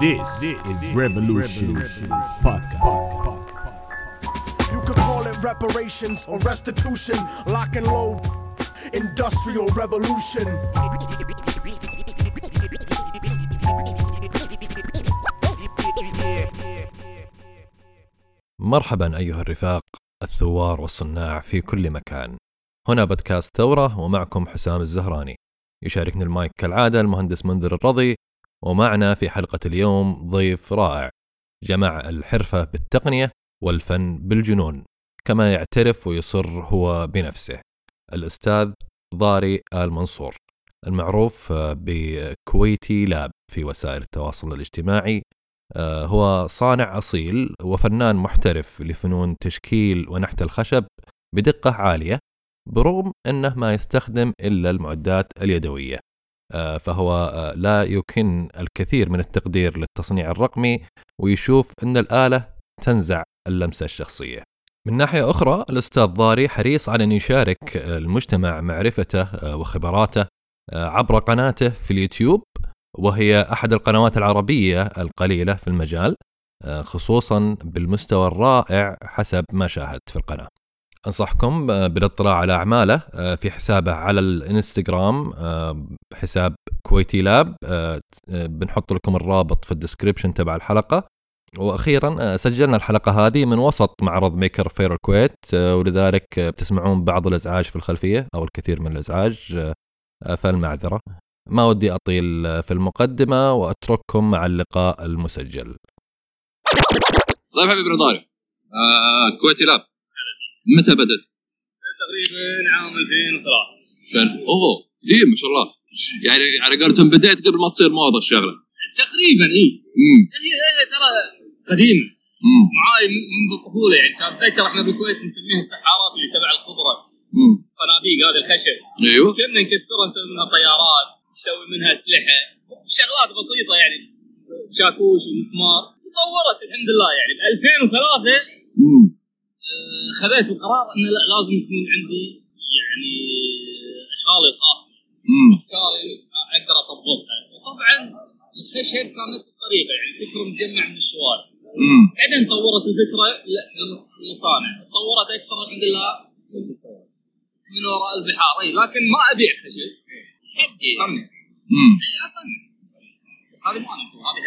This is Revolution Podcast. You could call it reparations or restitution, lock and load, industrial revolution. مرحبا أيها الرفاق الثوار والصناع في كل مكان هنا بودكاست ثورة ومعكم حسام الزهراني يشاركني المايك كالعادة المهندس منذر الرضي ومعنا في حلقة اليوم ضيف رائع. جمع الحرفة بالتقنية والفن بالجنون. كما يعترف ويصر هو بنفسه. الأستاذ ضاري آل منصور. المعروف بكويتي لاب في وسائل التواصل الاجتماعي. آه، هو صانع أصيل وفنان محترف لفنون تشكيل ونحت الخشب بدقة عالية برغم أنه ما يستخدم إلا المعدات اليدوية. فهو آه، لا يكن الكثير من التقدير للتصنيع الرقمي ويشوف أن الآلة تنزع اللمسة الشخصية. من ناحية أخرى الأستاذ ضاري حريص على أن يشارك المجتمع معرفته وخبراته عبر قناته في اليوتيوب وهي أحد القنوات العربية القليلة في المجال آه، خصوصا بالمستوى الرائع حسب ما شاهدت في القناة. أنصحكم آه، بالاطلاع على أعماله آه، في حسابه على الإنستغرام حساب كويتي Lab بنحط لكم الرابط في ال description تبع الحلقة. وأخيرا سجلنا الحلقة هذه من وسط معرض Maker Faire الكويت ولذلك بتسمعون بعض الأزعاج في الخلفية أو الكثير من الأزعاج فالمعذرة. ما ودي أطيل في المقدمة وأترككم مع اللقاء المسجل. طيب حبيبي نضاري آه كويتي لاب. متى بدأت؟ تقريبا عام 2003 أوه. اي ما شاء الله. يعني على قولتهم بديت قبل ما تصير موضة الشغلة. تقريبا اي هي هي ترى قديمة. معاي من- منذ الطفولة يعني. اتذكر إحنا بالكويت نسميها السحارات اللي تبع الخضرة. الصناديق هذه الخشب. أيوه. كنا نكسرها نسوي منها طيارات نسوي منها أسلحة. شغلات بسيطة يعني. شاكوش ومسمار. تطورت الحمد لله يعني. ب 2003 امم آه، خذيت القرار إنه لا لازم يكون عندي يعني أشغالي الخاصة. أفكاري أقدر أطبقها. وطبعا الخشب كان نفس الطريقة يعني فكرة متجمع من الشوارع. بعدين طورت الفكرة لا في المصانع. تطورت أكثر الحمد لله من وراء البحار. لكن ما أبيع خشب حقي صنع. أي اصنع بس هذه ما أنا هذه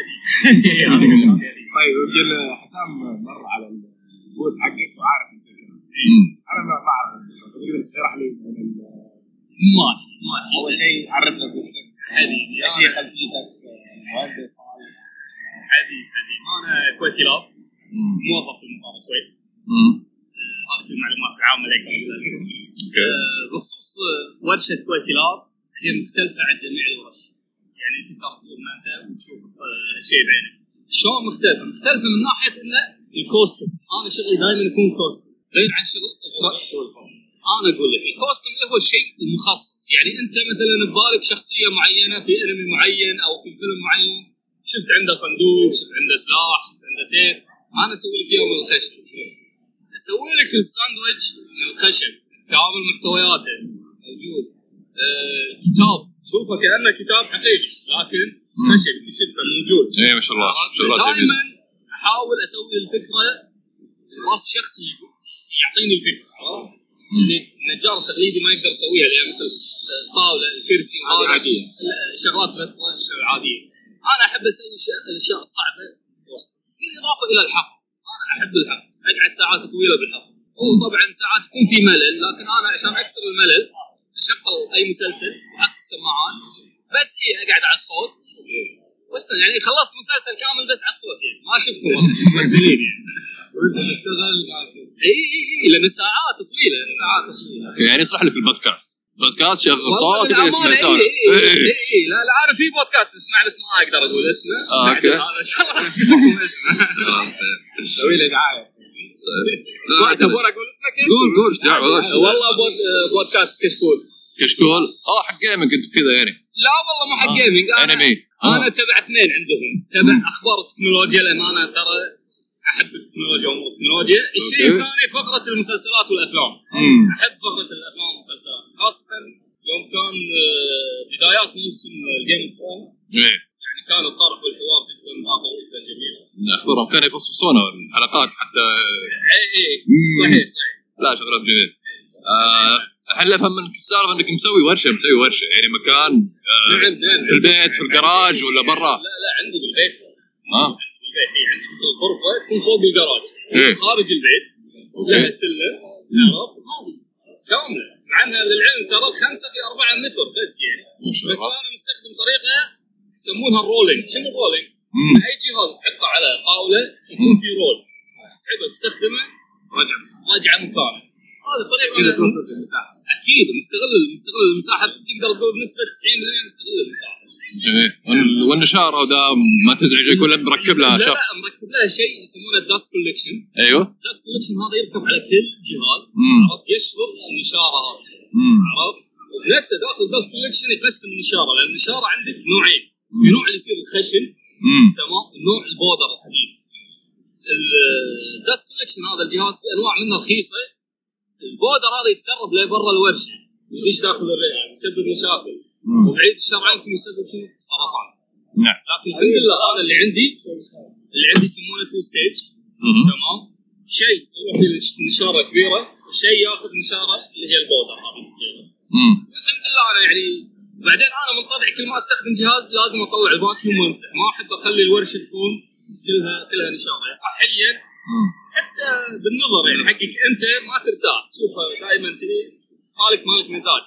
هديه طيب حسام مر على حقك وعارف الفكرة. امم أنا ما الفكرة. فتقدر تشرح لي ماشي ماشي. أول شيء عرفنا بنفسك. حبيبي إيش هي خلفيتك؟ مهندس طالب حبيبي حبيبي. أنا كويتي لاب موظف في مطار الكويت. آه، هذه كل المعلومات العامة لك. أوكي. آه، بخصوص آه، ورشة كويتي لاب هي مختلفة عن جميع الورش. يعني تقدر تزورنا انت وتشوف الشيء بعينك. شلون مختلفة؟ مختلفة من ناحية إنه ال custom. أنا شغلي دائما يكون custom. غير عن شغل شو ال custom؟ أنا أقول لك ال custom هو الشيء المخصص. يعني أنت مثلا ببالك شخصية معينة في انمي معين أو في فيلم معين شفت عنده صندوق شفت عنده سلاح شفت عنده سيف. أنا أسوي لك إياه من الخشب. أسوي لك الساندويتش من الخشب. كامل محتوياته. موجود. آه كتاب. شوفه كأنه كتاب حقيقي لكن خشب. شفته موجود. اي ما شاء الله. شغلات جميله دائما احاول أسوي الفكرة راس الشخص اللي يعطيني الفكرة النجار التقليدي ما يقدر يسويها اللي يعني الطاولة الكرسي هذه عادية. الشغلات العاديه أنا أحب أسوي الأشياء الصعبة وسط. بالاضافه إلى الحفظ أنا أحب الحفظ أقعد ساعات طويلة بالحفظ وطبعا ساعات يكون في ملل لكن أنا عشان أكسر الملل أشغل أي مسلسل أحط السماعات. بس اي أقعد على الصوت. واشتغل يعني خلصت مسلسل كامل بس على الصوت يعني. ما شفتهم أصلا ممثلين يعني. وإنت تشتغل. إي إي إي لأن الساعات طويلة الساعات طويلة. okay يعني يصلح لك ال podcast. podcast شغل صوت يسمع إي يسولف إي إي إيه. إي إي. لا لا أنا في بودكاست اسمع بس ما أقدر أقول اسمه. آه، okay. هذا إن شاء الله راح أقول اسمه. خلاص طيب. سوي له دعاية. لا، ما تبون أقول اسمه كيف؟ قول قول إيش دعوة؟ وش والله pod podcast كشكول. كشكول؟ آه حق gaming أنت كذا يعني. لا والله مو حق آه. gaming أنا انمي أنا آه. تبع اثنين عندهم. تبع مم. أخبار التكنولوجيا لأن أنا ترى أحب التكنولوجيا وأمور التكنولوجيا، الشيء. الثاني فقرة المسلسلات والأفلام. أحب فقرة الأفلام والمسلسلات خاصة يوم كان آه، بدايات موسم Game of Thrones يعني كان الطرح والحوار جدا واقع جدا جميل. اخبرهم كانوا يفصفصونا الحلقات حتى اي اي صحيح صحيح. لا شغلات جميل آه، هل افهم منك السالفة إنك مسوي ورشة مسوي ورشة. يعني مكان آه، نعم نعم في البيت في الجراج ولا برا؟ لا لا عندي بالبيت. ها؟ عندي بالبيت هي عندي الغرفه تكون فوق الجراج. إيه. خارج البيت لها سلم عرفت هذه كاملة. مع انها للعلم ترى خمسة في أربعة متر بس يعني. ما شاء بس. أنا مستخدم طريقة يسمونها ال rolling شنو ال rolling؟ أي جهاز تحطه على طاولة يكون في roll تسحبه تستخدمه. رجع رجعه مكانه. هذه الطريقة أكيد مستغل مستغل المساحة. تقدر تقول بنسبة 90% مستغل المساحة. جميل. وال- والنشاره وذا ما تزعجك ولا مركب لها لا شف لا مركب لها شيء يسمونه ال dust collection أيوه. ال dust collection هذا يركب على كل جهاز. عرفت؟ يشفط النشارة. هذه. عرفت؟ وبنفسه داخل ال dust collection يقسم النشارة لأن النشارة عندك نوعين. في نوع اللي يصير الخشن. تمام؟ ونوع ال powder الخفيف. ال dust collection هذا الجهاز في أنواع منه رخيصة. ال powder هذا يتسرب لبرا الورشة يدش داخل الرئه يسبب مشاكل. وبعيد الشر عنكم يسبب شنو؟ السرطان نعم لكن الحمد لله أنا اللي عندي اللي عندي يسمونه two stage. تمام شيء يروح للنشارة كبيرة وشيء ياخذ نشارة اللي هي ال powder هذه الصغيرة. الحمد لله أنا يعني بعدين أنا من طبعي كل ما أستخدم جهاز لازم أطلع ال vacuum وأمسح ما أحب أخلي الورشة تكون كلها كلها نشارة صحيا. حتى بالنظر يعني حقك أنت ما ترتاح. تشوفها دائما كذي. مالك مالك مزاج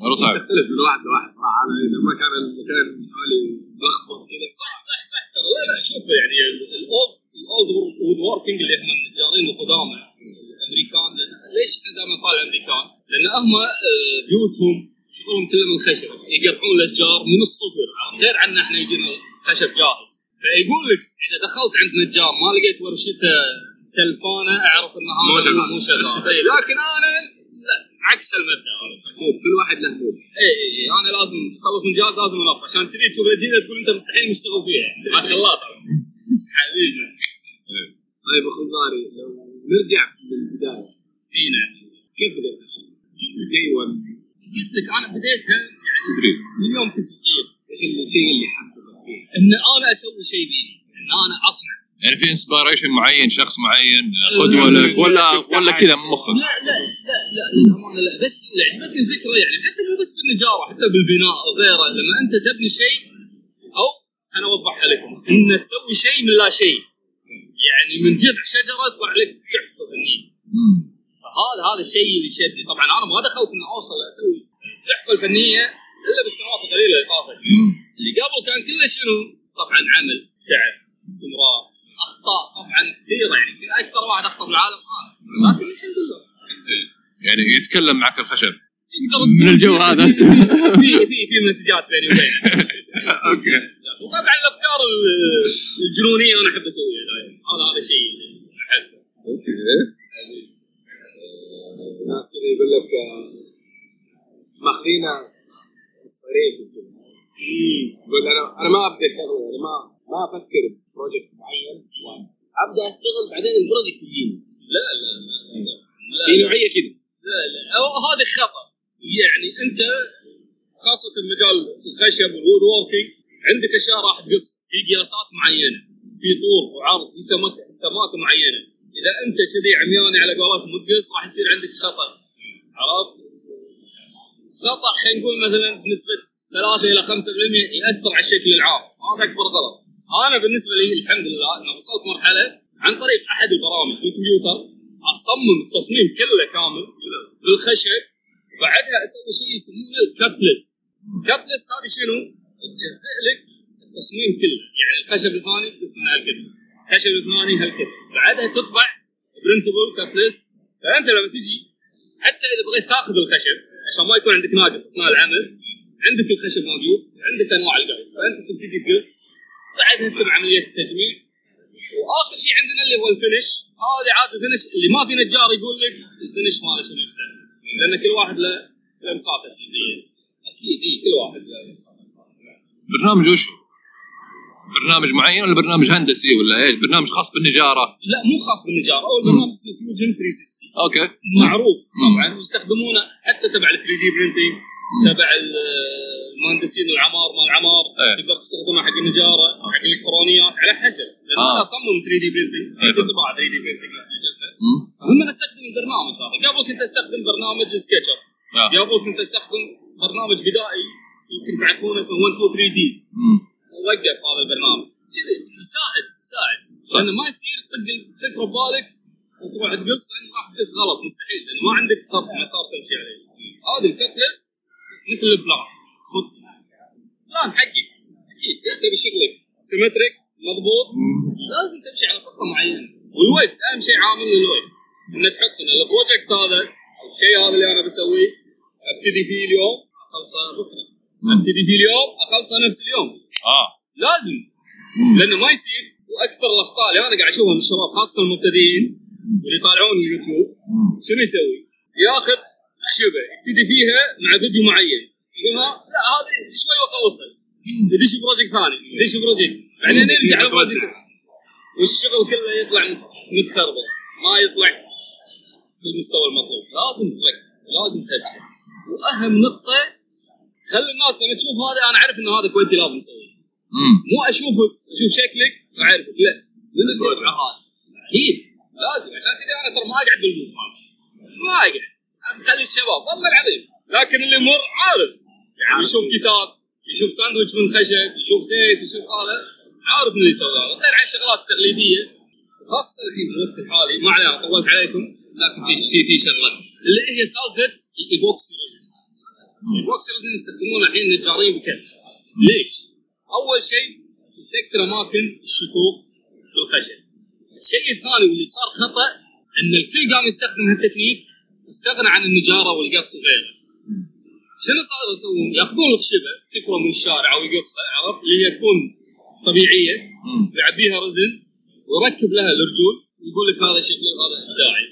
والله صعب تختلف من واحد لواحد صراحة أنا إذا ما كان المكان حوالي ملخبط كذا صح صح صح ترى لا لا شوف يعني ال old ال old woodworking اللي هم النجارين القدامى الأمريكان ليش إحنا دائما نطالع الأمريكان؟ لأن هم آه، بيوتهم شغلهم كله من الخشب يقطعون الأشجار من الصفر غير عنا إحنا يجينا الخشب جاهز. فيقول لك إذا دخلت عند نجار ما لقيت ورشته تلفانه أعرف ان مو هذا شغال. مو شغال. إي، لكن أنا لا عكس المبدأ. mood كل واحد له mood. اي اي أنا لازم أخلص من جهاز لازم أنظف. عشان كذي تشوف الأجهزة تقول أنت مستحيل نشتغل فيها. ما شاء الله. طبعا حبيبي. طيب اخو ضاري لو نرجع للبدايه إي نعم. كيف بديت الشيء؟ day one قلت لك أنا بديتها يعني تدريب من يوم كنت صغير. إيش الشيء اللي حببك فيه؟ إن أنا أسوي شيء بيدي إن أنا أصنع. يعني في انسبيريشن معين شخص معين قدوه لك ولا ولا كذا من مخك لا لا لا لا للامانه لا بس اللي عجبتني الفكرة يعني حتى مو بس بالنجارة حتى بالبناء وغيره لما أنت تبني شيء أو أنا أوضحها لكم إن تسوي شيء من لا شيء. يعني من جذع شجرة يطلع لك تحفه فنيه. فهذا هذا الشيء اللي شدني طبعا أنا ما دخلت إني أوصل أسوي التحفه الفنية إلا بالسنوات القليلة اللي طافت. اللي قبل كان كله شنو؟ طبعا عمل تعب استمرار. أخطاء. طبعا كثيرة يعني يمكن أكثر واحد أخطأ بالعالم أنا لكن الحمد لله يعني يتكلم معك الخشب تقدر من الجو هذا. في في في مسجات بيني وبينه أوكي. وطبعا الأفكار ال- الجنونية أنا أحب أسويها دائما هذا هذا شيء احبه okay. الناس كذا يقول لك آه، ماخذينا inspiration كذا. يقول أنا أنا ما أبدأ الشغلة يعني ما ما أفكر project معين. أبدأ أشتغل بعدين ال project يجيني. لا لا لا لا في نوعية كذا. لا لا. أو هذا خطأ. يعني أنت خاصة مجال الخشب وال woodworking عندك أشياء راح تقص. في قياسات معينة في طول وعرض في سمك سماكه معينة. إذا أنت كذي عمياني على قولتهم وتقص راح يصير عندك خطأ. عرفت؟ خطأ خلينا نقول مثلا بنسبة 3 إلى 5% يأثر على الشكل العام. هذا أكبر غلط. أنا بالنسبة لي الحمد لله أنا وصلت مرحلة عن طريق أحد البرامج بالكمبيوتر أصمم التصميم كله كامل بالخشب بعدها أسوي شيء يسمونه الكات ليست الكات ليست هذه شنو؟ تجزئ لك التصميم كله. يعني الخشب الفلاني تقسم من هالكذا الخشب الفلاني هالكذا بعدها تطبع printable cut list فأنت لما تجي حتى إذا بغيت تاخذ الخشب عشان ما يكون عندك ناقص أثناء العمل عندك الخشب موجود عندك أنواع القص. فأنت تبتدي تقص بعدها تتبع عملية التجميع. وآخر شيء عندنا اللي هو ال finish. هذه عاد ال finish اللي ما في نجار يقول لك ال finish ماله شنو يستعمل لأن كل واحد له لمساته السحرية أكيد إي كل واحد له لمساته الخاصه برنامج وشو؟ برنامج معين ولا برنامج هندسي ولا إيش؟ برنامج خاص بالنجارة؟ لا مو خاص بالنجارة. هو البرنامج اسمه Fusion 360 okay. معروف. طبعا يستخدمونه حتى تبع ال 3D printing تبع ال- المهندسين العمار مال العمار إيه. تقدر تستخدمها حق النجارة حق الالكترونيات على حسب لأن آه. أنا أصمم 3D printing إيه. طباعه 3D printing نفس اللي شفته مم. هم أنا استخدم البرنامج هذا قبل كنت أستخدم برنامج SketchUp آه. قبل كنت أستخدم برنامج بدائي يمكن تعرفونه اسمه 123D. وقف هذا البرنامج كذي يساعد يساعد. لأنه ما يصير تطق الفكرة ببالك وتروح تقص لأن راح تقص غلط مستحيل لأن ما عندك خط مسار تمشي عليه هذا ال cut list مثل ال plan خط plan حقك أكيد. انت بشغلك symmetric مضبوط. لازم تمشي على خطة معينة. والوقت أهم شيء عامل الوقت ان تحط إن البروجكت هذا أو الشيء هذا اللي أنا بسويه أبتدي فيه اليوم أخلصه بكرة. أبتدي فيه اليوم أخلصه نفس اليوم. آه. لازم. لأنه ما يصير. وأكثر الأخطاء اللي أنا قاعد اشوفها من الشباب خاصة المبتدئين واللي يطالعون اليوتيوب شنو يسوي؟ ياخذ خشبه يبتدي فيها مع فيديو معين. يقول ها لا هذه شوي واخلصها يدش project ثاني يدش project. بعدين يرجع على project والشغل كله يطلع متخربط. ما يطلع بالمستوى المطلوب. لازم تركز لازم تركز. وأهم نقطة خلي الناس لما تشوف هذا أنا أعرف إن هذا كويتي لازم مسويه. مو اشوفك أشوف شكلك واعرفك لا. من اللي هذا. أكيد. لازم. عشان كذا أنا ترى ما اقعد بالموت هذا ما اقعد بخلي الشباب والله العظيم. لكن اللي مر عارف. يعني يشوف كتاب يشوف ساندويتش من خشب يشوف زيت يشوف هذا عارف من اللي يسوي هذا غير عن الشغلات التقليديه خاصة الحين الوقت الحالي ما علينا طولت عليكم لكن في في في شغلة. اللي هي سالفة ال epoxy resin ال epoxy resin يستخدمونه الحين النجارين بكثره ليش؟ أول شيء يسكر أماكن الشقوق بالخشب. الشيء الثاني واللي صار خطأ إن الكل قام يستخدم هالتكنيك واستغنى عن النجارة والقص وغيره. شنو صاروا يسوون؟ يأخذون الخشبه تكره من الشارع أو يقصها عرفت اللي هي تكون طبيعية ويعبيها رزن ويركب لها الرجول ويقول لك هذا شغلي وهذا إبداعي.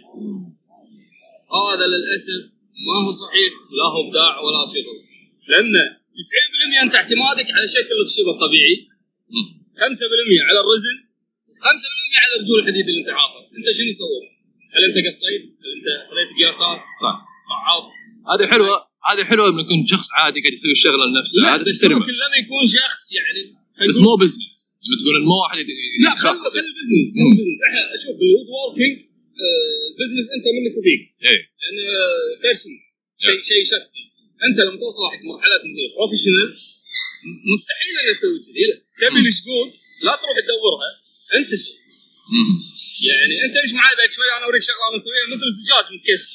هذا للأسف ما هو صحيح لا هو إبداع ولا شغل. لأن 90% أنت اعتمادك على شكل الخشبه الطبيعي 5% على ال resin 5% على رجول الحديد اللي أنت حاطه أنت شنو سويت؟ هل انت قصيت؟ هل انت خذيت قياسات؟ صح. ضعفت؟ هذه حلوة. هذه حلوة لما يكون شخص عادي قاعد يسوي الشغلة لنفسه. لا هذا بس تحترمه. ممكن لما يكون شخص يعني بس مو business لما تقول مو واحد يت- لا خل خل ال business خل ال business إحنا شوف بال woodworking business أنت منك وفيك. إيه. لأن person شيء شيء شخصي. أنت لما توصل حق مرحلة professional مستحيل ان تسوي كذي. تبي الشقوق لا تروح تدورها أنت سوي. يعني انت مش معي بعد شوي أنا اوريك شغلة أنا مسويها مثل الزجاج متكسر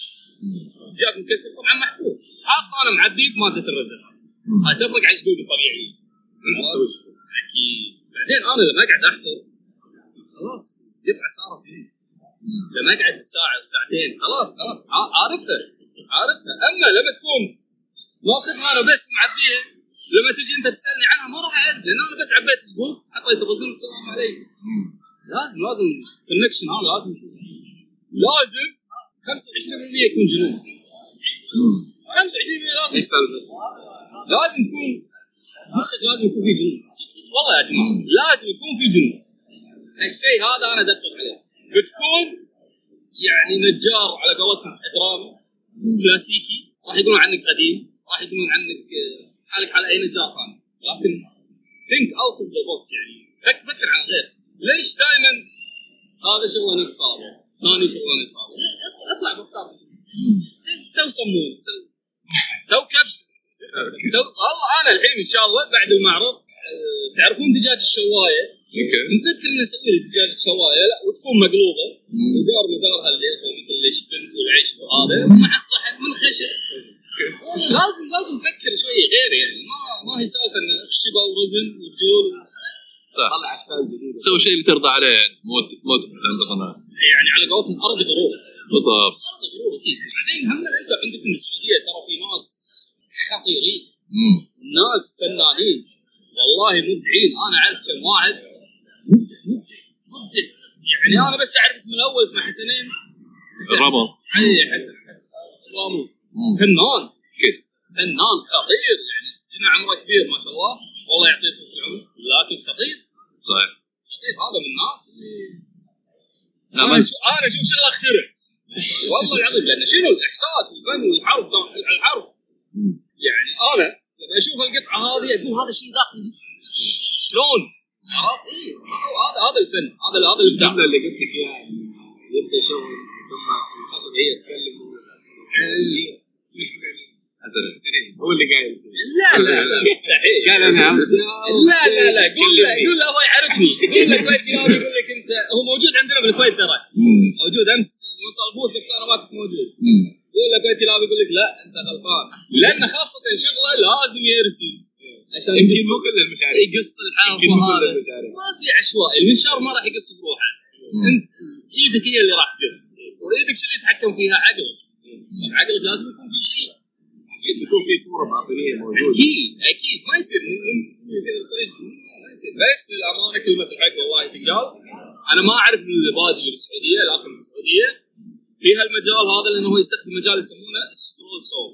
الزجاج متكسر طبعا محفوظ. حاط أنا معبي بماده ال resin هاي تفرق عن الشقوق الطبيعيه تسوي شقوق أكيد. بعدين أنا لما اقعد أحفر خلاص قطعه صارت لي لما اقعد ساعه ساعتين خلاص خلاص عارفها عارفها. أما لما تكون ماخذها أنا بس معبيها لما تجي أنت تسألني عنها ما راح أعرف لأن أنا بس عبيت سقوط حطيت الرزن السلام عليكم. لازم لازم كونكشن هذا لازم لازم 25% يكون جنون. 25% لازم. سالفه؟ لازم تكون مخك لازم يكون فيه جنون. صدق صدق والله يا جماعة لازم يكون فيه جنون. الشيء هذا أنا أدقق عليه. بتكون يعني نجار على قولتهم قديمي كلاسيكي راح يقولون عنك قديم راح يقولون عنك آه، حالك حال أي نجار ثاني. لكن think out of the box يعني. فك فكر عن غير ليش دائما هذا نص هذا ثاني هذا لا، أطلع- بافكار سو- صمون سو سو كبس سو والله أنا الحين إن شاء الله بعد المعرض آه، تعرفون دجاج الشواية؟ أوكي. نفكر ان نسوي لي دجاج شوايه لا وتكون مقلوبة. ودار مدارها اللي هو مثل الشبنت والعشب وهذا. مع الصحن من خشب. لازم لازم تفكر شوي غير يعني. ما ما هي سالفة إنه خشبه ورزن. اشكال جديده سوي شيء اللي ترضى عليه. مو مو تبحث عن بطنها يعني على قولتهم أرض غروب بالضبط. أرض غروب أكيد. بعدين هم أنتم عندكم بالسعوديه ترى في ناس خطيرين. ناس فنانين. والله مبدعين. أنا أعرف كم واحد. مبدع مبدع مبدع. يعني أنا بس أعرف اسمه الأول اسمه حسنين. حسن. إي حسن حسن. رامو فنان. فنان خطير. يعني سجنا عمره كبير ما شاء الله. والله يعطيه طول العمر لكن خطير. صحيح. خطير هذا من الناس اللي لا أنا ما شو- أنا أشوف شغلة اخترع والله العظيم لأن شنو الإحساس والفن والحرف الحرف يعني أنا لما أشوف القطعة هذه أقول هذا شنو داخل شلون؟ عرفت؟ اي هذا هذا الفن. هذا هذا الابداع الجملة اللي قلت لك إياها يبدأ شغل ثم الخشب هي تكلم الحسنين هو اللي قايل. لا لا لا مستحيل. قال أنا لا لا لا قول له قول له هو يعرفني. قول له كويتي يقول لك انت هو موجود عندنا بالكويت ترى. موجود أمس وصل بوث بس أنا ما كنت موجود. قول له كويتي يقول لك لا أنت غلطان. لأن خاصة شغلة لازم يرسم. عشان يمكن مو كل المشاريع. يقص المشاريع. ما في عشوائي. المنشار ما راح يقص بروحه. انت إيدك هي اللي راح تقص. وإيدك شو اللي يتحكم فيها؟ عقلك. عقلك لازم يكون في شيء. أكيد بيكون في صورة باطنية موجودة. أكيد أكيد. ما يصير. الطريق ما يصير. بس للأمانة كلمة الحق والله تنقال أنا ما أعرف الباقي اللي بالسعودية لكن السعودية. فيها المجال هذا لأنه هو يستخدم مجال يسمونه سكرول سول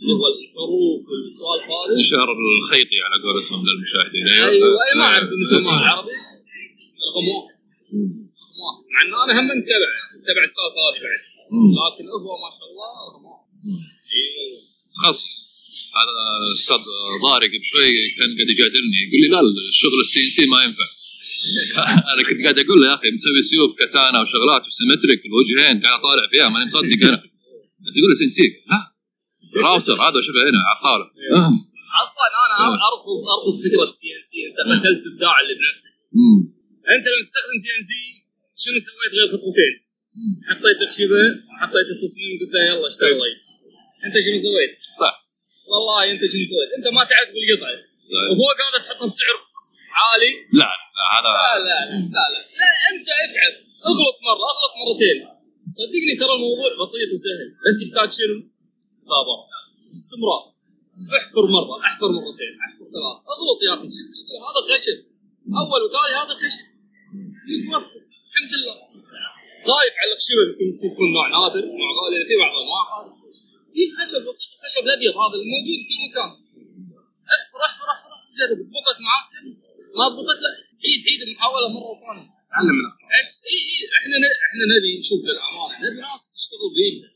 اللي هو الحروف والسوالف هذه. الشعر الخيطي على قولتهم للمشاهدين. أيوه. أي ما أعرف المسمى العربي. رقم واحد. رقم واحد. مع إنه أنا هم متابع متابع السالفه هذه بعد. لكن هو ما شاء الله رقم واحد. اي تخصص. هذا الاستاذ ضارق بشوي كان قاعد يجادلني. يقول لي لا الشغل ال CNC ما ينفع. أنا كنت قاعد أقول له يا أخي مسوي سيوف كتانا وشغلات و symmetric الوجهين قاعد أطالع فيها ماني مصدق أنا. تقول له CNC. لا راوتر هذا شوفه هنا على الطاولة. أصلا أنا ارفض ارفض فكره CNC. أنت قتلت ابداع اللي بنفسك. أنت لما تستخدم CNC شنو سويت غير خطوتين؟ حطيت الخشبه حطيت التصميم قلت له يلا اشتغلت انت شنو سويت؟ صح. والله انت شنو سويت؟ انت ما تعرف بالقطعه. وفوق هذا تحطها بسعر عالي؟ لا لا هذا لا لا لا لا لا, لا انت اتعب. اغلط مرة اغلط مرتين. صدقني ترى الموضوع بسيط وسهل. بس يحتاج شنو؟ ثابر استمرار. احفر مرة احفر مرتين احفر ثلاث اغلط يا أخي. هذا خشب أول وثاني هذا خشب متوفر. الحمد لله. خايف على الخشبه يكون نوع نادر. نوع غالي. في بعض الأنواع. في خشب بسيط الخشب الأبيض هذا الموجود في مكان احفر احفر احفر احفر جرب. ضبطت معاك؟ ما ضبطت لا. عيد عيد المحاولة مرة ثانية. تعلم من اخطاء عكس إي إي. إحنا ن... إحنا نبي نشوف للامانه نبي ناس تشتغل بايدها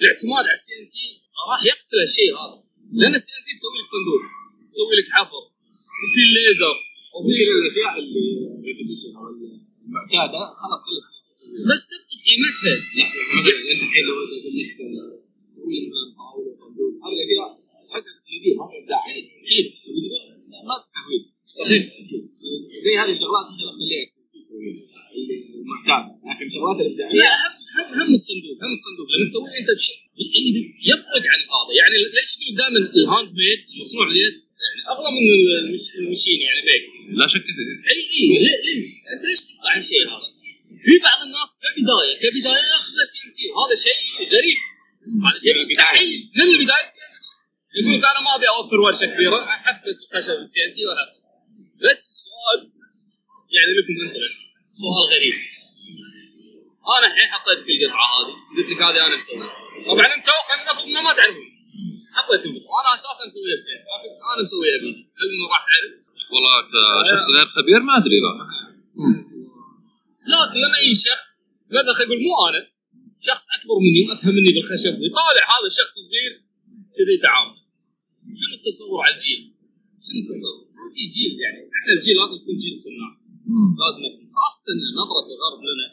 الاعتماد على ال CNC راح يقتل الشيء هذا. لأن ال CNC تسوي لك صندوق تسوي لك حفر وفي الليزر وفي الأشياء اللي repetition أو المعتادة خلاص خلص بس تفقد قيمتها. لا يعني أنت الحين لو أجي أقول لك تسوي لي مثلا طاوله صندوق هذه الاشياء تحسها تقليديه ما في ابداع أكيد بتقول ما تستهويك. صحيح. أكيد زي هذه الشغلات مثلا خليها ال CNC تسويها. المعتاده لكن الشغلات لا الابداعيه هم هم هم الصندوق هم الصندوق. لما تسويه أنت بشيء بايدك يفرق عن هذا. يعني ليش يقول دائما ال handmade المصنوع باليد يعني أغلى من الم- ال machine يعني بيك؟ لا شك أي إي ليش؟ أنت ليش تقطع الشيء هذا؟ في بعض الناس كبداية كبداية ياخذ CNC وهذا شيء غريب. هذا شيء مستحيل. من البداية CNC يقول لك أنا ما أبي أوفر ورشه كبيره احفز الخشب ال CNC بس السؤال يعني لكم أنتم. سؤال غريب. أنا الحين حطيت في القطعة هذه. قلت لك هذه أنا مسويها. طبعا أنتم خلينا نفرض إنه ما تعرفون. حطيت القطعة. وأنا أساسا مسويها بسي ان سي أنا مسويها بيدي هل إنه راح تعرف؟ والله كشخص غير خبير ما أدري لا لكن لما يجي شخص مثلا خلينا نقول مو أنا شخص أكبر مني وأفهم مني بالخشب ويطالع هذا الشخص صغير كذي تعامل شنو التصور على الجيل؟ شنو التصور؟ ما في جيل يعني. إحنا الجيل لازم يكون جيل صناع لازم يكون. خاصة نظره الغرب لنا.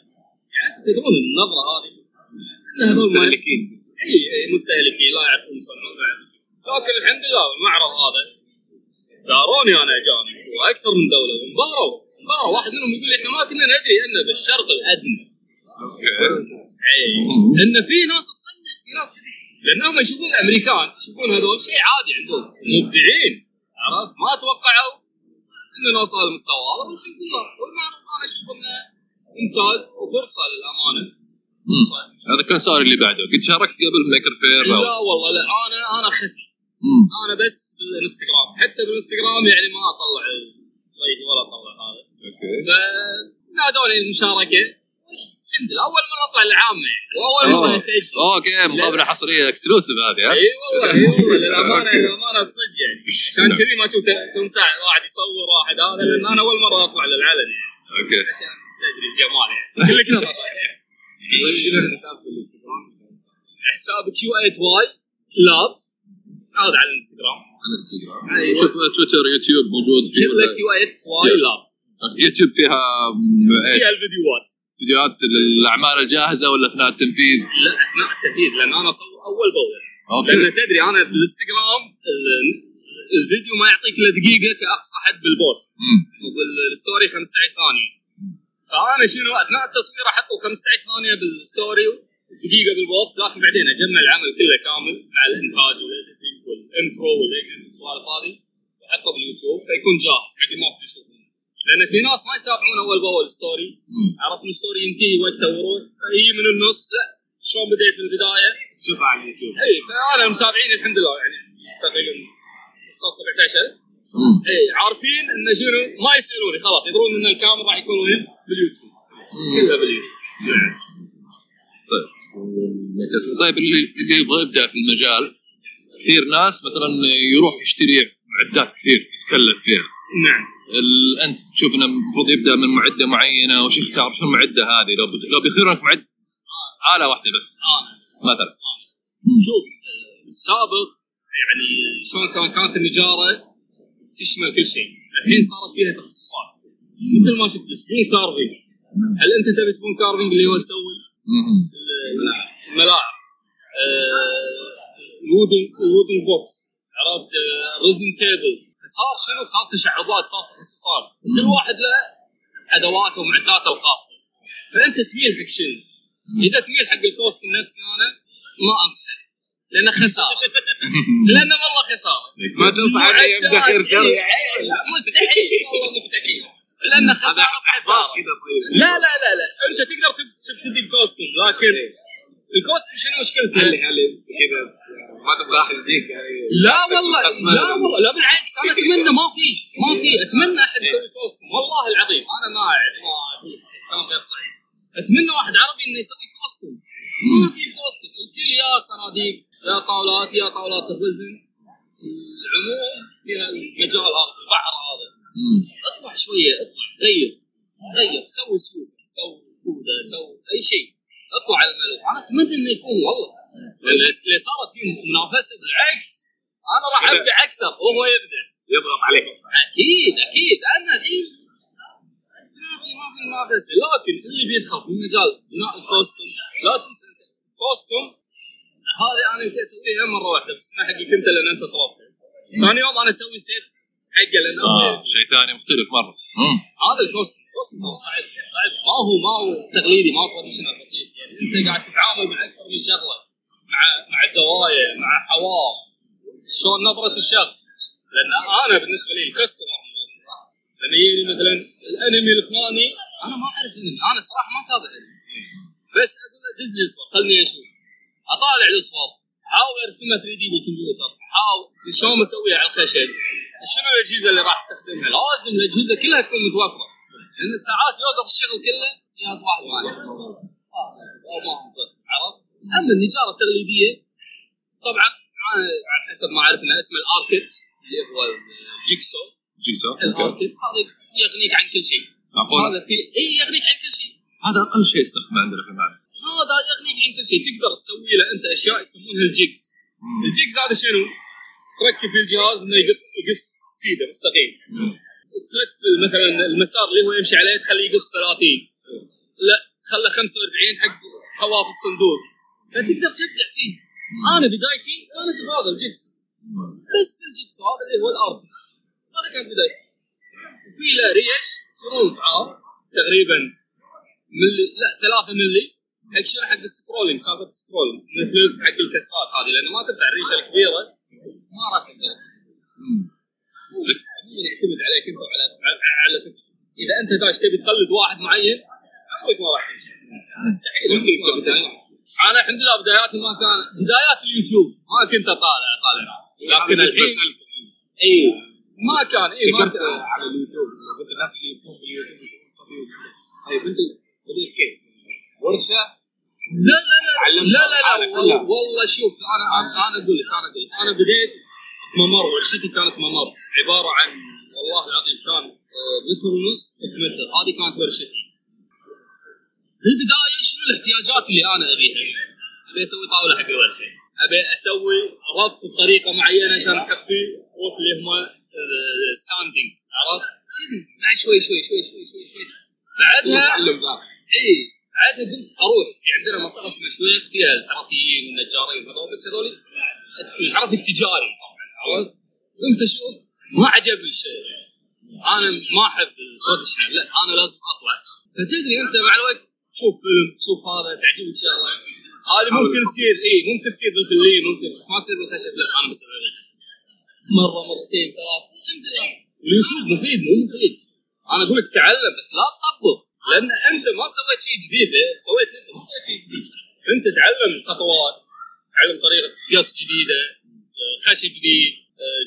يعني أنتم تدرون النظره هذه ان هذول ما- مستهلكين. إي إي مستهلكين. لا يعرفون يصنعون. لكن الحمد لله المعرض هذا زاروني أنا اجانب وأكثر من دولة. وانبهروا. انبهروا. واحد منهم يقول إحنا ما كنا ندري إن بالشرق الأدنى. أوكي. إي. إن في ناس تصنع لانهم يشوفون الأمريكان يشوفون هذول شيء عادي عندهم مبدعين عرفت؟ ما توقعوا ان نوصل للمستوى هذا. والحمد لله والمعرض أنا أشوف إنه ممتاز وفرصة للأمانة. هذا كان السؤال اللي بعده. قد شاركت قبل Maker Faire لا والله لا أنا أنا خفي. مم. أنا بس بالإنستغرام. حتى بالإنستغرام يعني ما أطلع ولا أطلع هذا. أوكي. فنادوني المشاركة. الحمد لله اول مرة أطلع العامه واول مرة. اسجل أوكي مقابلة حصرية exclusive هذه ها؟ إي والله إي والله. للأمانة للأمانة الصدق يعني. عشان كذي ما شفت تمساح واحد يصور واحد هذا لأن أنا أول مرة أطلع للعلن يعني. okay. عشان تدري الجمال يعني. كلك نظر يعني. في الانستغرام؟ حساب كيو 8 واي لاب هذا على الإنستغرام. انستغرام أيوة. شوف تويتر يوتيوب موجود. فيه كله ولا- كويت واي لا يوتيوب فيها فيها الفيديوات فيديوهات للاعمال الجاهزة ولا أثناء التنفيذ؟ لا أثناء التنفيذ لأن أنا اصور أول بأول. okay. لأن تدري أنا بالانستغرام ال- الفيديو ما يعطيك إلا دقيقة كأقصى حد بال post. وبال story 15 ثانية. فأنا شنو أثناء التصوير أحط ال 15 ثانية بال story دقيقه بال post لكن بعدين أجمع العمل كله كامل مع الإنتاج وال intro وال exit والسوالف هذه وأحطه باليوتيوب فيكون جاهز حق الناس يشوفونه لأن في ناس ما يتابعون أول بأول story. عرفت ال story ينتهي وقته ويروح يجي من النص. لا شلون بديت من البداية؟ شوفها على اليوتيوب. إي فأنا متابعين الحمد لله يعني تقريبا وصلت 17000 مم. إي عارفين انه شنو؟ ما يسألوني خلاص يدرون إن الكاميرا راح يكون وين؟ باليوتيوب. كلها باليوتيوب. طيب اللي اللي يبغى يبدأ في المجال كثير ناس مثلا يروح يشتري معدات كثير يتكلف فيها. نعم. أنت تشوف إنه المفروض يبدأ من معدة معينة وش يختار؟ شو المعدة هذه؟ لو بت- لو بيخيرونك معد آلة واحدة بس. مثلا. شوف آه، السابق يعني شلون كان كانت النجارة تشمل كل شيء. الحين صارت فيها تخصصات. مثل ما شفت spoon carving. هل أنت تبي spoon carving اللي هو تسوي. الملاعق. آه، ال wooden ال wooden box عرفت؟ آه، resin table فصار شنو صار تشعبات؟ صار تخصصات. كل واحد له ادواته ومعداته الخاصة. فأنت تميل حق شنو؟ إذا تميل حق ال custom نفسي أنا ما أنصحك. لأنه خسارة. لأنه والله خسارة. ما تنصح اللي يبدأ خير شر؟ لا مستحيل والله مستحيل. لأنه خسارة خساره طيب. لا لا لا لا. أنت تقدر تب- تبتدي ب custom لكن ال custom شنو مشكلته؟ هل هل أنت كذا ما تبغى أحد يجيك يعني؟ لا والله؟ لا والله لا بالعكس أنا أتمنى ما في ما في أتمنى أحد يسوي custom. والله العظيم أنا ما يعني ما كلام غير صحيح. أتمنى واحد عربي إنه يسوي custom. ما في custom. الكل يا صناديق يا طاولات يا طاولات ال resin. العموم في المجال هذا في البحر هذا. اطلع شوية اطلع غير غير. سوي سوق سوي كوده سوي أي شيء. اطلع عن المألوف أنا أتمنى إنه يكون والله. اللي صارت فيه منافسه بالعكس أنا راح أبدع أكثر وهو يبدع. يضغط عليك أكيد أكيد. أنا الحين ما في ما في منافسه لكن اللي بيدخل في مجال بناء ال custom لا تنسى أنت كوستوم هذه أنا يمكن أسويها مرة واحدة بس أنا حقك انت لأن أنت طلبتها. ثاني يوم أنا أسوي سيف. حقه لأن آه. شيء ثاني مختلف مرة. مم. هذا ال custom ترى صعب صعب. ما هو ما هو تقليدي ما هو traditional بسيط. يعني أنت قاعد تتعامل مع أكثر من شغلة مع مع زوايا مع حواف شلون نظرة الشخص؟ لأن أنا بالنسبة لي ال customer لما يجيني مثلا الأنمي الفلاني أنا ما أعرف أنمي. أنا صراحة ما أتابع أنمي. بس أقول له دز لي الصور خلني أشوف. أطالع الصور احاول أرسمها 3D بالكمبيوتر. احاول شلون بسويها؟ على الخشب. شنو الأجهزة اللي راح أستخدمها؟ لازم الأجهزة كلها تكون متوفره لأن ساعات يوقف الشغل كله جهاز واحد ما عرفت؟ أما النجارة التقليدية طبعا على حسب ما أعرف اسمه الاركت اللي هو ال jigsaw. jigsaw الاركت هذا يغنيك عن كل شيء. معقول؟ هذا في إي يغنيك عن كل شيء. هذا أقل شيء يستخدم عندنا في المعرض. هذا يغنيك عن كل شيء. تقدر تسوي له أنت أشياء يسمونها ال jigs. ال jigs هذا شنو؟ تركب في الجهاز إنه يقص يقص سيدة مستقيم. تلف مثلا المسار اللي هو يمشي عليه تخليه يقص 30 لا خله 45 حق حواف الصندوق. فتقدر تبدع فيه. أنا بدايتي كانت بهذا ال jigsaw بس بال jigsaw هذا اللي هو الاركت. هذا كانت بدايتي. وفي له ريش يصيرون ضعاف تقريبا ملي لا 3 ملي. حق شنو؟ حق ال scrolling سالفة ال scrolling. انه تلف حق الكسرات هذه لأنه ما تنفع الريشة الكبيرة. ما راح تقدر يعتمد عليك انت وعلى على- على فكرة. إذا أنت داش تبي تقلد واحد معين عمرك ما راح تنجح مستحيل. عمرك ما أنا الحمد لله بداياتي ما كان بدايات اليوتيوب ما كنت اطالع طالع لكن هذا الحين. اي ما كان اي ما كان. على اليوتيوب. قلت الناس اللي يبدون باليوتيوب يسوون طبيعي. طيب أنت بديت كيف؟ ورشة؟ لا لا لا لا لا, لا حالك؟ والله, شوف أنا أنا أقول لك أنا أقول لك. أنا بديت ممر ورشتي كانت ممر. عبارة عن والله العظيم كان آه، متر ونص متر هذه كانت ورشتي. في البدايه شنو الاحتياجات اللي أنا أبيها؟ أبي أسوي طاولة حق الورشة. أبي أسوي رف بطريقة معينة عشان أحط فيه. تضبط اللي هم ال sanding عرفت؟ كذي مع شوي شوي شوي شوي شوي شوي. بعدها إي بعدها قلت أروح. في عندنا منطقة اسمها شويخ فيها الحرفيين والنجارين هذول بس هذول الحرف التجاري؟ قمت أشوف ما عجبني الشيء. أنا ما أحب ال traditional لا أنا لازم أطلع. فتدري أنت مع الوقت تشوف فيلم تشوف هذا تعجبك شغله هذه ممكن تصير إي ممكن تصير بالفلين ممكن بس ما تصير بالخشب لا أنا بسوي بالخشب مرة مرتين ثلاث الحمد لله. اليوتيوب مفيد مو مفيد. أنا أقول لك تعلم بس لا تطبق لأن أنت ما سويت شيء جديد سويت نفسك ما سويت شيء جديد. أنت تعلم خطوات تعلم طريقة قص جديدة خشب جديد.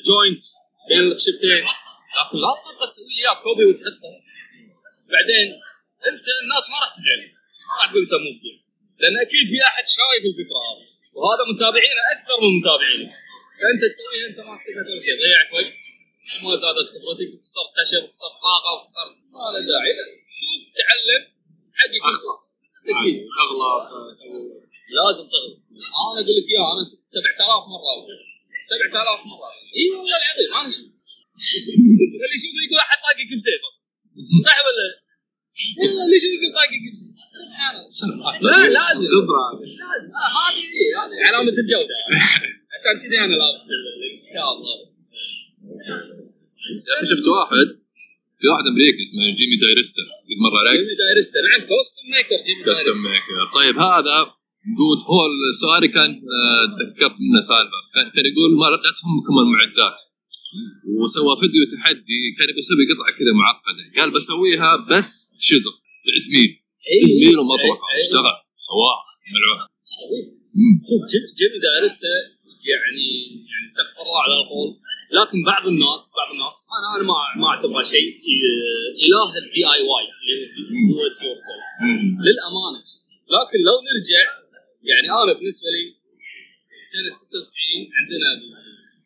joint بين الخشبتين لكن لا تطبق تسوي لي إياه copy وتحطه. بعدين أنت الناس ما راح تدعم ما راح تقول أنت مبدع لأن أكيد في أحد شايف الفكرة هذه. وهذا متابعينه أكثر من متابعينك فأنت تسويها أنت ما استفدت ولا شيء. ضيعت وقت. وما زادت خبرتك. وخسرت خشب وخسرت طاقة وخسرت ما له داعي. شوف تعلم. حقك تستفيد. أغلط. لازم تغلط. أنا أقول لك إياها. أنا 7000 مرة 7000 مرة. إي والله العظيم أنا شوف. اللي يشوفني يقول أحد طاقك بسيف أصلا. صح ولا لا؟ والله اللي يشوفني يقول طاقك بسيف سبحان الله. لا لازم. خبرة. لازم. آه هذه هذه علامة الجودة. عشان كذي أنا لابس ال cap هذا يا أخي شفت واحد؟ في واحد أمريكي اسمه جيمي ديريستا قد مر عليك. جيمي دايرستا نعم كوستم ميكر جيمي دايرستا ميكر. طيب هذا يقول هو السؤال كان آه، تذكرت منه سالفة. كان كان يقول ما لا تهمكم المعدات؟ وسوى فيديو تحدي كان يسوي قطعة كذا معقدة. قال بسويها بس chisel ازميل إيه. ازميل ومطرقة. إيه. اشتغل. سواها ملعون. شوف جيم- جيمي ديريستا يعني يعني استغفر الله على القول. لكن بعض الناس بعض الناس أنا أنا ما ما أعتبره شيء إيه، إله ال DIY اللي هو do it yourself للأمانة. لكن لو نرجع يعني أنا بالنسبة لي سنة 96 عندنا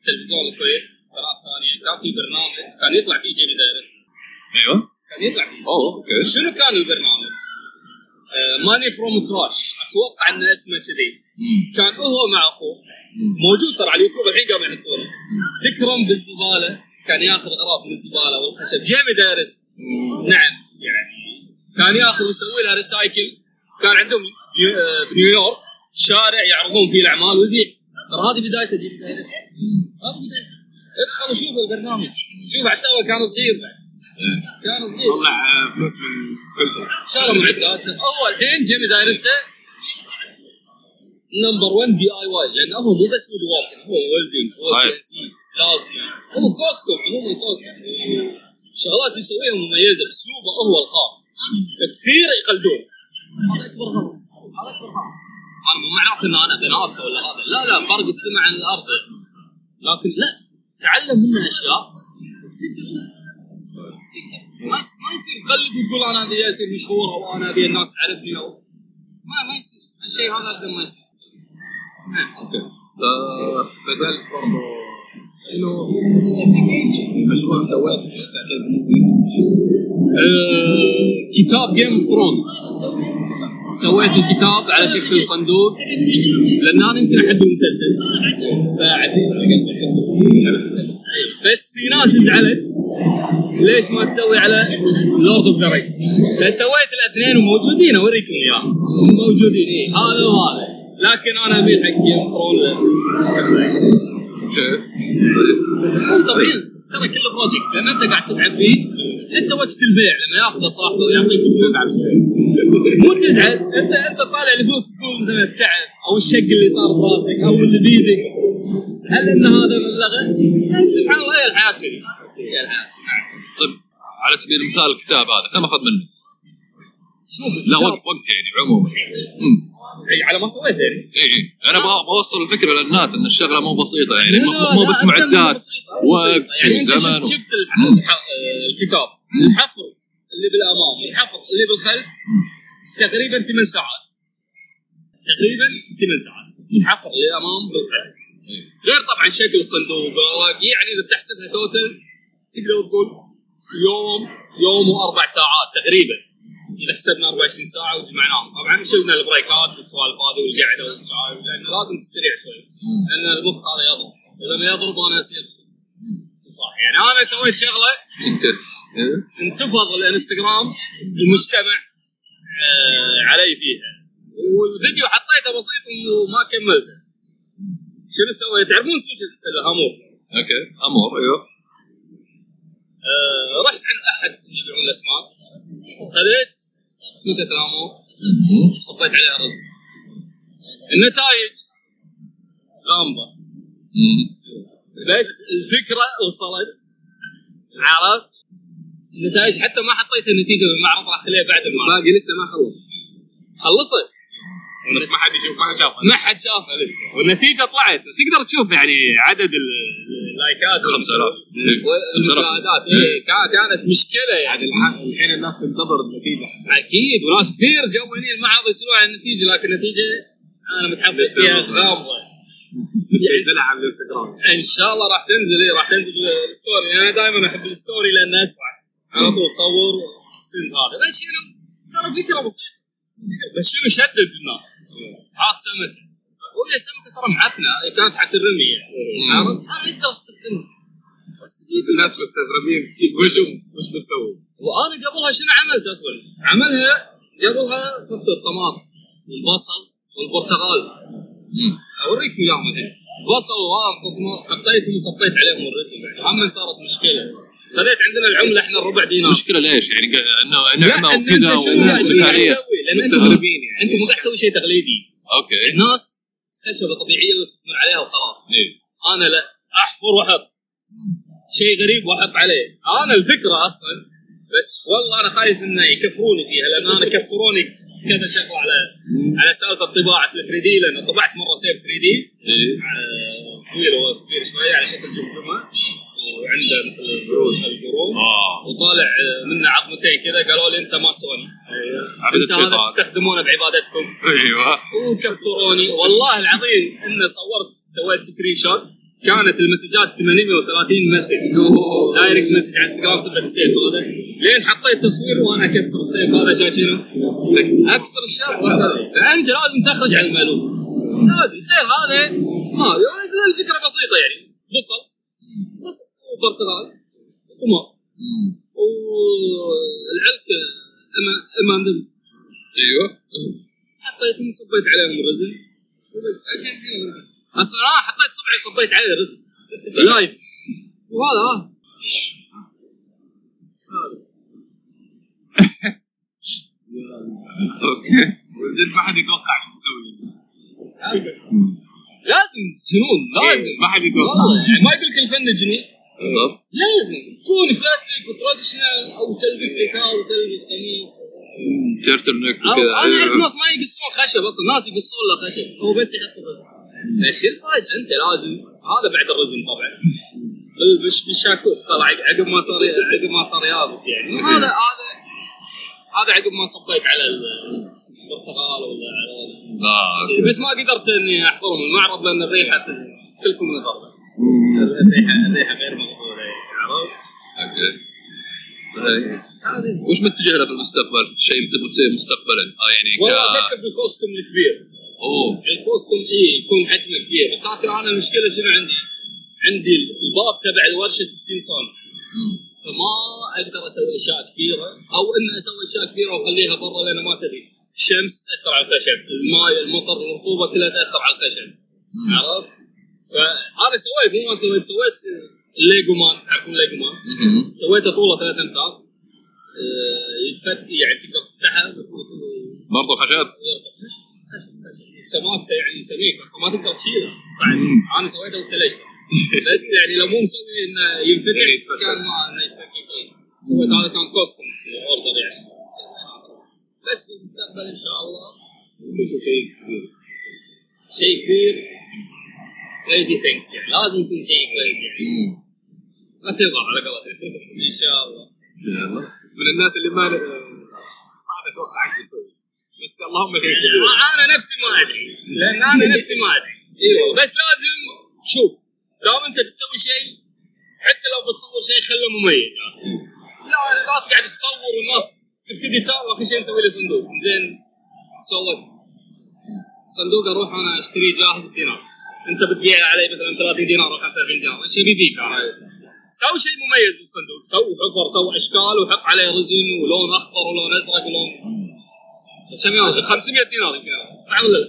تلفزيون الكويت قناه ثانية. كان في برنامج كان يطلع فيه جيمي ديريستا أيوه. كان يطلع فيه. أوه okay. شنو كان البرنامج؟ Money from Trash أتوقع ان اسمه كذي. كان هو مع أخوه. موجود ترى على اليوتيوب الحين قاموا يحطونه. تكرم بالزبالة. كان ياخذ أغراض من الزبالة والخشب. جيمي ديريست نعم. يعني كان ياخذ ويسوي لها recycle كان عندهم آه، بنيويورك. شارع يعرضون فيه الأعمال ويبيع ترى هذه بدايته جيمي ديريست هذه بدايته ادخل وشوف البرنامج. شوف حتى هو كان صغير. بعد كان صغير. طلع آه، فلوس من كل شيء. شغله معدات هو الحين جيمي ديريستا number 1 DIY لأنه هو مو بس woodworking هو welding هو. CNC لازمة. هو custom عموما كوستوم شغلات يسويها مميزة باسلوبه هو الخاص. كثير يقلدون. هذا أكبر غلط. هذا أكبر غلط. أنا مو معناته ان أنا بنافسه ولا هذا لا لا فرق السماء عن الأرض. لكن لا تعلم منه اشياء ما ما يصير تقلد وتقول أنا أبي أصير مشهور أو أنا أبي الناس تعرفني أو ما ما يصير. الشيء هذا ابدا ما يصير. أوكي. آه، بسال برضه شنو؟ المشروع سويته في الساعتين آه، كتاب Game of Thrones سويت الكتاب على شكل صندوق. لأن أنا يمكن أحب المسلسل. فعزيز على قلبي بس في ناس زعلت. ليش ما تسوي على Lord of the Rings فسويت الاثنين وموجودين أوريكم إياهم. موجودين اي هذا وهذا. لكن أنا اميل حق Game of Thrones okay طبيعي ترى كل project لأن انت قاعد تتعب فيه انت وقت البيع لما ياخذه صاحبه ويعطيك الفلوس مو تزعل. انت انت طالع الفلوس تقول مثلا التعب أو الشق اللي صار براسك أو اللي بيدك. هل إن هذا مبلغه؟ إيه، سبحان الله هي الحياة كذي هي الحياة. طيب على سبيل المثال الكتاب هذا كم أخذ منه؟ شوف لا وقت يعني عموما. إي، على ما سويت يعني اي اي أنا أبغى بوصل الفكرة للناس إن الشغلة مو بسيطة يعني مو بس معدات وقت. يعني وزمن شفت, الكتاب. الحفر اللي بالأمام الحفر اللي بالخلف تقريبا ثمان ساعات. تقريبا ثمان ساعات. الحفر اللي امام بالخلف. غير طبعا شكل الصندوق يعني إذا بتحسبها توتل تقدر تقول يوم يوم وأربع ساعات تقريبا. إذا حسبنا 24 ساعة وجمعناهم. طبعا شلنا البريكات والسوالف هذه والقعدة والشاي لأنه لازم تستريح شوي. لأن المخ هذا يضرب. ولما يضرب أنا أصير صح يعني أنا سويت شغلة. انتفض الإنستغرام المجتمع آه علي فيها. والفيديو حطيته بسيط وما كملته. شنو سويت؟ تعرفون سمكه الهامور. okay هامور أيوه. آه رحت عند أحد من يبيعون الأسماك. وخذيت. سمكه الهامور وصبيت عليها رز النتائج. غامضه. بس الفكرة وصلت. عرفت؟ النتائج حتى ما حطيت النتيجة بالمعرض راح أخليها بعد المعرض. باقي لسه ما خلص خلصت؟ بس ما حد يشوف ما حد شافها. ما حد شافها لسه. والنتيجة طلعت. تقدر تشوف يعني عدد ال- اللايكات 5000 والمشاهدات إيه، كا- كانت مشكلة عاد يعني الح- الحين الناس تنتظر النتيجة. أكيد وناس كثير جو هني المعرض يسالون عن النتيجة لكن النتيجة أنا متحفظ فيها غامضة. ينزلها على الإنستغرام. إن شاء الله راح تنزل إيه راح تنزل بال story أنا دائما أحب ال story لأنه أسرع. على طول صور السن هذا. بس شنو؟ ترى فكرة بسيطة. بس شنو شدت الناس؟ حاط سمكه وهي سمكة ترى معفنة. كانت حتى الرمي يعني عرفت؟ أنا أقدر أستخدمها. بس الناس مستغربين. وشوف وش بتسوي؟ وأنا قبلها شنو عملت أصلا؟ عملها قبلها خذت الطماطم والبصل والبرتقال. أوريكم إياهم الحين. بصل وطماطم حطيتهم وصبيت عليهم الرسم. هم صارت مشكلة. خذيت عندنا العملة إحنا الربع دينار. مشكلة ليش؟ يعني انه نعمه وكذا ومثاليه؟ لأن انت مستغربين يعني انت مو قاعد تسوي شيء تقليدي أوكي. الناس خشبه طبيعيه ويصبون عليها وخلاص. إيه. أنا لا. أحفر وأحط. شيء غريب وأحط عليه. أنا الفكرة أصلا. بس والله أنا خايف إنه يكفروني فيها لأن أنا كفروني كذا شغلة على على سالفة طباعة ال 3 دي لأن طبعت مرة سيف 3 دي إيه. طويل هو كبير شوية على شكل جمجمة. وعنده مثل القرون القرون آه. وطالع منه عظمتين كذا قالوا لي أنت ما سوني عبد أنت هذا تستخدمونه بعبادتكم. أيوه. وكفروني والله العظيم إن صورت سويت screenshot كانت المسجات 830 message direct message على انستغرام سبه السيف هذا. لين حطيت تصوير وأنا أكسر السيف هذا عشان شنو؟ أكسر الشر. فانت لازم تخرج عن المألوف لازم. خير هذا. ما الفكرة بسيطة يعني. بصل بصل وبرتقال وطماطم والعلكه أمان دم أيوه. حطيتهم صبيت عليهم ال resin. وبس أصلا أنا حطيت صبعي صبيت عليه ال resin. live وهذا ها okay. جد ما حد يتوقع شو تسوي. لازم جنون لازم. ما حد يتوقع. يعني ما يقول لك الفن جنون. لازم تكون classic و traditional أو تلبس لكاو وتلبس قميص. turtle neck وكذا أنا أعرف أيوة. ناس ما يقصون خشب أصلا ناس يقصون له خشب. هو بس يحط ال resin إيش الفائده أنت لازم. هذا بعد ال resin طبعا. مش بالشاكوش طلع عقب ما صار عقب ما صار يابس يعني. هذا هذا هذا عقب ما صبيت على البرتقال ولا على okay. بس ما قدرت إني احضرهم المعرض لأن الريحة كلكم نظرنا. الريحه الريحه غير مقبوله عرفت؟ okay طيب. وش متجه له في المستقبل؟ شيء تبغى تصير مستقبلا آه يعني والله أفكر بال custom الكبير اوه ال custom اي يكون حجمه كبير بس لكن أنا المشكلة شنو عندي؟ عندي الباب تبع الورشة 60 سم فما أقدر أسوي أشياء كبيرة أو ان أسوي أشياء كبيرة وأخليها برا لأن ما تدري الشمس تأثر على الخشب، الماء المطر الرطوبة كلها تأثر على الخشب عرفت؟ فانا سويت مو ما سويت سويت ال Lego man تعرفون ال Lego man؟ سويته طوله ثلاث أمتار. آه، يتفك يعني تقدر تفتحها برضو خشب. خشب خشب خشب. سماكته يعني سميك بس ما تقدر تشيله صعب أنا سويته وتلج بس يعني لو مو مسوي إنه ينفتح كان ما انه يتفكك إيه. سويت هذا كان كوستم اوردر يعني. بس بالمستقبل إن شاء الله. شيء كبير. شيء كبير. كريزي ثينك يعني لازم يكون شيء كريزي يعني ما تضع على قولتهم ان شاء الله يلا من الناس اللي ما صعب أتوقع إيش بتسوي بس اللهم شيء كبير أنا نفسي ما ادري لأن أنا نفسي ما ادري أيوه بس لازم شوف دام انت بتسوي شيء حتى لو بتصور شيء خله مميز. لا لا تقعد تصور والناس تبتدي تابع اخر شيء نسوي له صندوق زين سوت صندوق أروح أنا اشتري جاهز بدينار انت بتبيع علي مثلا 30 دينار أو 45 دينار إيش يبي فيك أنا سوي شيء مميز بالصندوق سوي حفر سوي أشكال وحط عليه resin ولون أخضر ولون أزرق ولون كم يوم؟ 500 دينار يمكن. صح ولا لا؟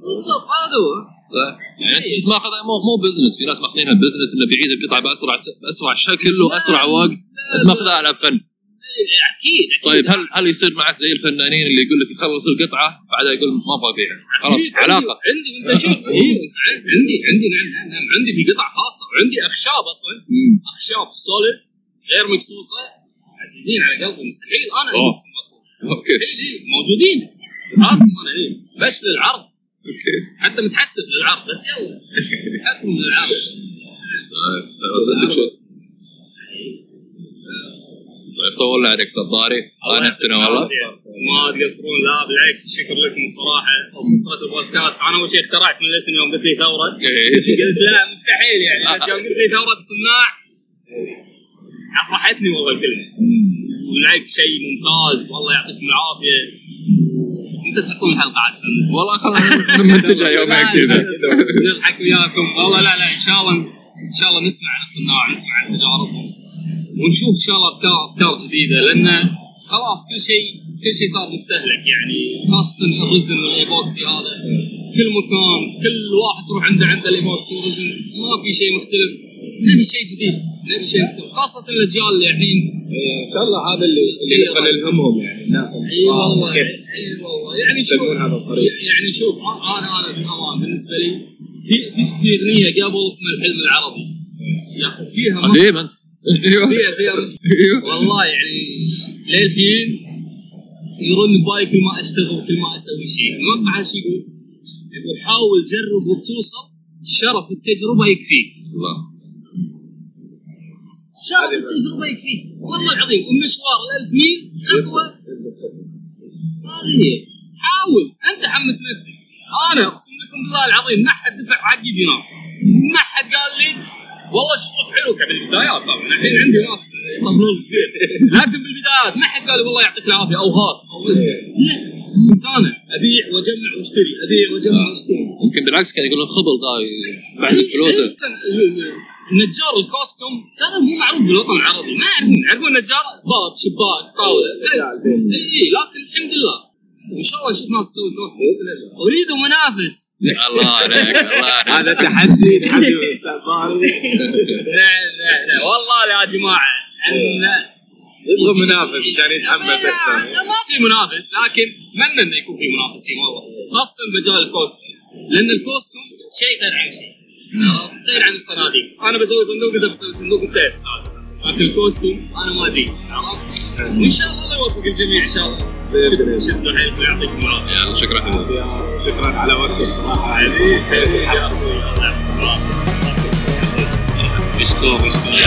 بالضبط هذا هو. صح يعني أنت ماخذها مو مو business في ناس ماخذينها business إنه بيعيد القطعه بأسرع س- بأسرع شكل وأسرع وقت. أنت ماخذها على فن. أكيد طيب هل هل يصير معك زي الفنانين اللي يقول لك يخلص القطعة بعدها يقول ما أبغى ابيعها خلاص علاقة. عندي عندي انت شفت. إيه، عندي عندي نعم نعم نعم. عندي في قطع خاصة وعندي أخشاب أصلا. أخشاب solid غير مقصوصه عزيزين على قلبي مستحيل. أنا. ألمسهم أصلا. okay. اي موجودين. عرض أنا اي بس للعرض. okay. حتى متحسب للعرض بس يلا. حكم للعرض طيب شيء طيب طولنا عليك صداري انستنا والله ما تقصرون لا بالعكس الشكر لكم الصراحه فكره البودكاست أنا أول شيء اخترعت من الاسم يوم قلت لي ثورة. إيه. قلت لا مستحيل يعني. يوم قلت لي ثورة الصناع أفرحتني والله الكلمة. بالعكس شيء ممتاز. والله يعطيكم العافية. بس متى تحطون الحلقة عشان نسمع؟ والله خلنا نمنتجها يومين كذا. نضحك وياكم. والله لا لا إن شاء الله إن شاء الله نسمع عن الصناع نسمع عن تجاربهم. ونشوف إن شاء الله افكار أفكار جديدة لأن خلاص كل شيء كل شيء صار مستهلك يعني خاصة ال resin وال epoxy هذا. كل مكان كل واحد تروح عنده عنده ال epoxy وال resin ما في شيء مختلف. نبي شيء جديد نبي شيء مختلف خاصة الأجيال اللي الحين إيه، إن شاء الله هذا اللي اللي نلهمهم يعني الناس أي والله كيف أي والله. يعني شوف هذا الطريق. يعني شوف أنا أنا بالامان بالنسبة لي في في في أغنية قبل اسمها الحلم العربي. يا أخي فيها قديم أنت. أيوه. أيوه. والله يعني للحين يرن ببالي كل ما أشتغل كل ما أسوي شيء. المقطع إيش يقول؟ يقول حاول جرب وبتوصل. شرف التجربة يكفيك الله. شرف التجربة يكفيك والله العظيم المشوار الألف ميل خطوه هذه هي. حاول. أنت حمس نفسك. أنا أقسم لكم بالله العظيم ما حد دفع حقي دينار ما حد قال لي والله شغلك حلو كان بالبدايات طبعا. الحين عندي ناس يطبلون كثير. لكن بالبدايات ما حد قال والله يعطيك العافية أو هات. أو لا كنت أنا أبيع وأجمع وأشتري. أبيع وأجمع وأشتري. يمكن بالعكس كان يقولون خبل ذا بعزق فلوسه أنت ال- ال- النجار ال custom ترى مو معروف بالوطن العربي. ما يعرفون. يعرفون نجار باب شباك طاولة بس. اي لكن الحمد لله. ان شاء الله نشوف ناس تسوي custom أريد منافس. الله عليك الله عليك. هذا تحدي تحدي نعم نعم نعم والله يا جماعة عندنا يبغى منافس عشان يتحمس أكثر. لا، ما في منافس لكن أتمنى إنه يكون في منافسين والله خاصة بمجال ال custom لأن ال custom شيء غير عن شيء؟ غير عن الصناديق. أنا بسوي صندوق انت بتسوي صندوق انتهت السالفه لكن ال custom أنا ما أدري عرفت؟ وان شاء الله الله يوفق الجميع إن شاء الله الله. شدوا حيلكم يعطيكم العافيه يلا شكرا. يا شكرا على وقتك صراحة العافيه مشكور مشكور يا